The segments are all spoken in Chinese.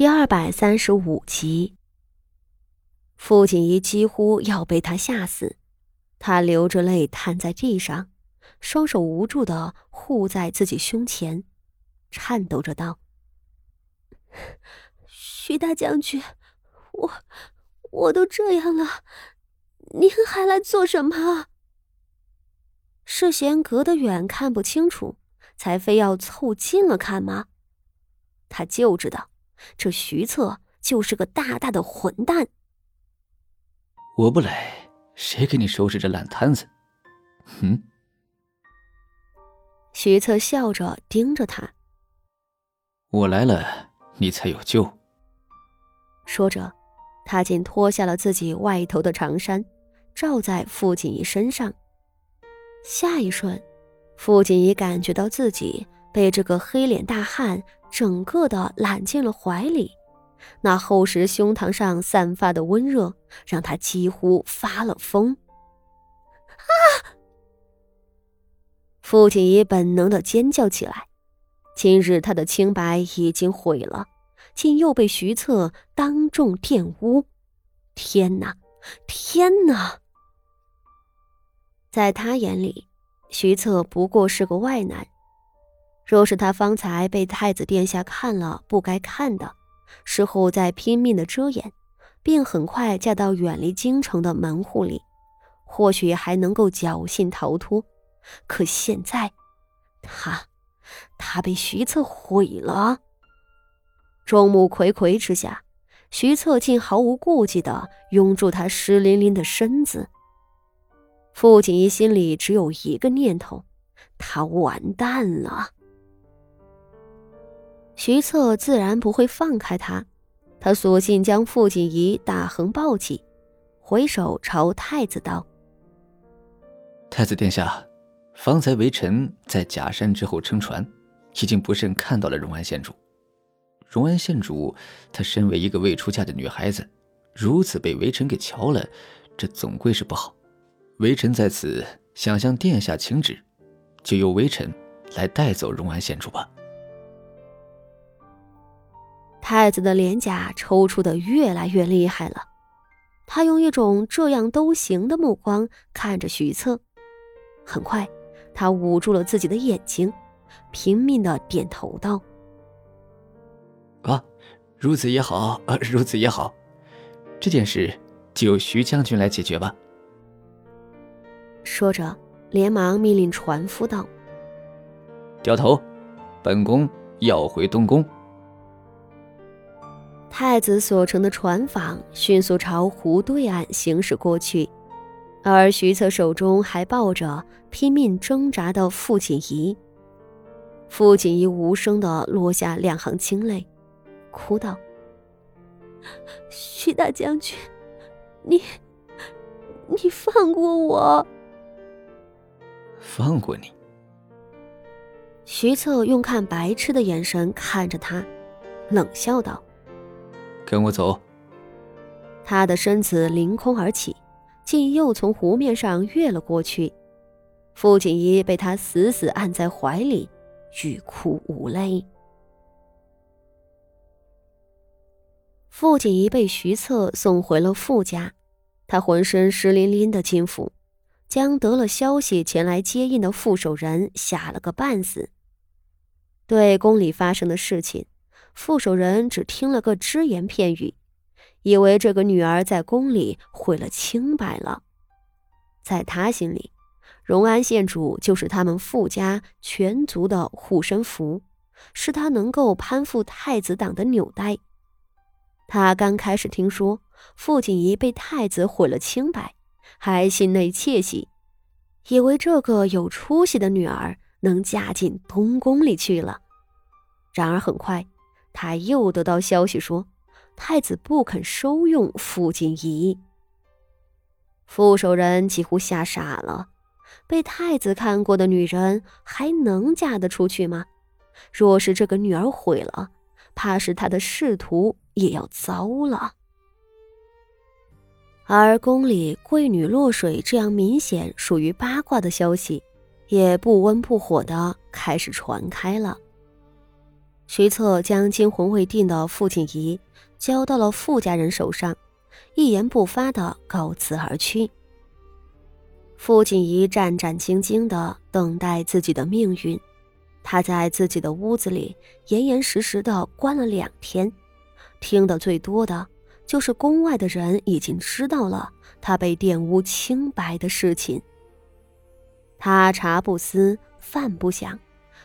第二百三十五集。傅锦仪几乎要被他吓死，他流着泪瘫在地上，双手无助的护在自己胸前，颤抖着道：“ 徐大将军，我我都这样了，您还来做什么？”是嫌隔得远看不清楚，才非要凑近了看吗？他就知道，这徐策就是个大大的混蛋。我不来，谁给你收拾这烂摊子？嗯！徐策笑着盯着他。我来了，你才有救。说着，他竟脱下了自己外头的长衫，罩在傅锦仪身上。下一瞬，傅锦仪感觉到自己被这个黑脸大汉整个的揽进了怀里，那厚实胸膛上散发的温热让他几乎发了疯。啊！父亲也本能的尖叫起来。今日他的清白已经毁了，竟又被徐策当众玷污！天哪，天哪！在他眼里，徐策不过是个外男。若是他方才被太子殿下看了不该看的，事后再拼命的遮掩，并很快嫁到远离京城的门户里，或许还能够侥幸逃脱。可现在，他，他被徐策毁了。众目睽睽之下，徐策竟毫无顾忌的拥住他湿淋淋的身子。傅锦衣心里只有一个念头：他完蛋了。徐策自然不会放开他，他索性将傅锦仪打横抱起，回首朝太子道：“太子殿下，方才微臣在假山之后撑船，已经不慎看到了荣安县主。荣安县主，她身为一个未出嫁的女孩子，如此被微臣给瞧了，这总归是不好。”微臣在此想向殿下请旨，就由微臣来带走荣安县主吧。太子的脸颊抽搐的越来越厉害了，他用一种这样都行的目光看着徐策。很快，他捂住了自己的眼睛，拼命的点头道：“啊，如此也好，啊，如此也好，这件事就由徐将军来解决吧。”说着，连忙命令船夫道：“掉头，本宫要回东宫。”太子所乘的船舫迅速朝湖对岸行驶过去，而徐策手中还抱着拼命挣扎的傅锦仪。傅锦仪无声的落下两行清泪，哭道：“徐大将军，你，你放过我。”放过你。徐策用看白痴的眼神看着他，冷笑道：“跟我走。”他的身子凌空而起，竟又从湖面上跃了过去。傅锦衣被他死死按在怀里，欲哭无泪。傅锦衣被徐策送回了傅家，他浑身湿淋淋的进府。将得了消息前来接应的副手人吓了个半死。对宫里发生的事情，副手人只听了个只言片语，以为这个女儿在宫里毁了清白了。在他心里，荣安县主就是他们傅家全族的护身符，是他能够攀附太子党的纽带。他刚开始听说傅锦仪被太子毁了清白。还心内窃喜，以为这个有出息的女儿能嫁进东宫里去了。然而很快，他又得到消息说，太子不肯收用傅锦仪。傅守仁几乎吓傻了，被太子看过的女人还能嫁得出去吗？若是这个女儿毁了，怕是他的仕途也要糟了。而宫里贵女落水这样明显属于八卦的消息，也不温不火的开始传开了。徐策将惊魂未定的傅锦仪交到了傅家人手上，一言不发的告辞而去。傅锦仪战战兢兢的等待自己的命运，他在自己的屋子里严严实实的关了两天，听得最多的就是宫外的人已经知道了他被玷污清白的事情。他茶不思，饭不想，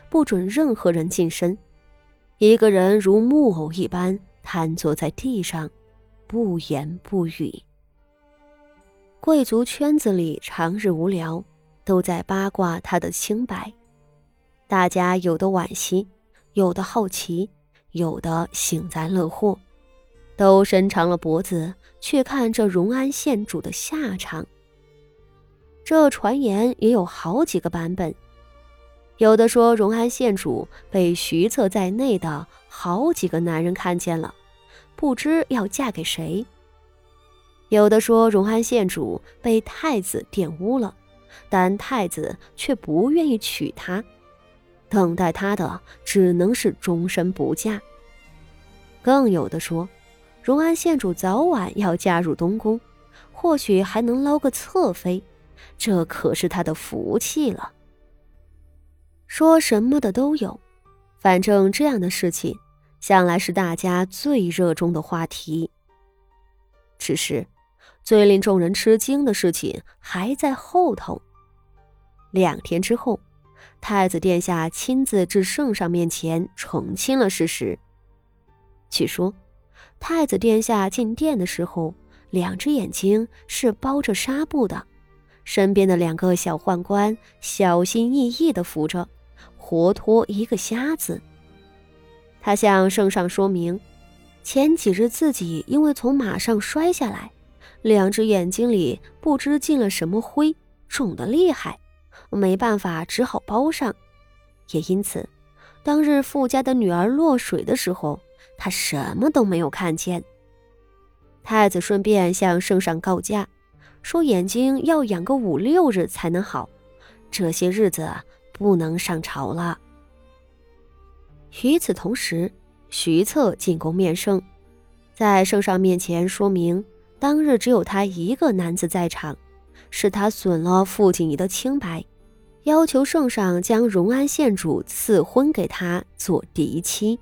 不准任何人近身。一个人如木偶一般瘫坐在地上，不言不语。贵族圈子里长日无聊，都在八卦他的清白。大家有的惋惜，有的好奇，有的幸灾乐祸，都伸长了脖子去看这荣安县主的下场。这传言也有好几个版本。有的说，荣安县主被徐策在内的好几个男人看见了，不知要嫁给谁。有的说，荣安县主被太子玷污了，但太子却不愿意娶她，等待她的只能是终身不嫁。更有的说，荣安县主早晚要嫁入东宫，或许还能捞个侧妃，这可是她的福气了。说什么的都有，反正这样的事情，向来是大家最热衷的话题。只是，最令众人吃惊的事情还在后头。两天之后，太子殿下亲自至圣上面前澄清了事实。据说，太子殿下进殿的时候，两只眼睛是包着纱布的，身边的两个小宦官小心翼翼地扶着。活脱一个瞎子。他向圣上说明，前几日自己因为从马上摔下来，两只眼睛里不知进了什么灰，肿得厉害，没办法，只好包上。也因此，当日富家的女儿落水的时候，他什么都没有看见。太子顺便向圣上告假，说眼睛要养个五六日才能好，这些日子。不能上朝了。与此同时，徐策进宫面圣，在圣上面前说明，当日只有他一个男子在场，是他损了傅锦仪的清白，要求圣上将荣安县主赐婚给他做嫡妻。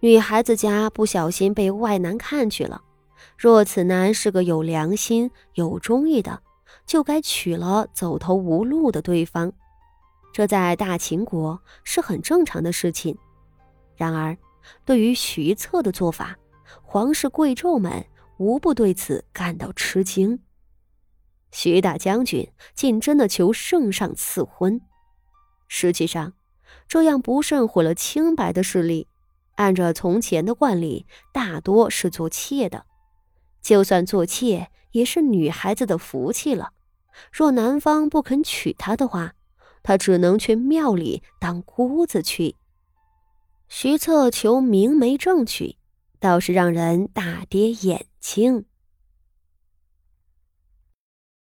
女孩子家不小心被外男看去了，若此男是个有良心、有忠义的，就该娶了走投无路的对方。这在大秦国是很正常的事情，然而，对于徐策的做法，皇室贵胄们无不对此感到吃惊。徐大将军竟真的求圣上赐婚，实际上，这样不慎毁了清白的势力。按照从前的惯例，大多是做妾的，就算做妾，也是女孩子的福气了。若男方不肯娶她的话，他只能去庙里当姑子去。徐策求明媒正娶，倒是让人大跌眼镜。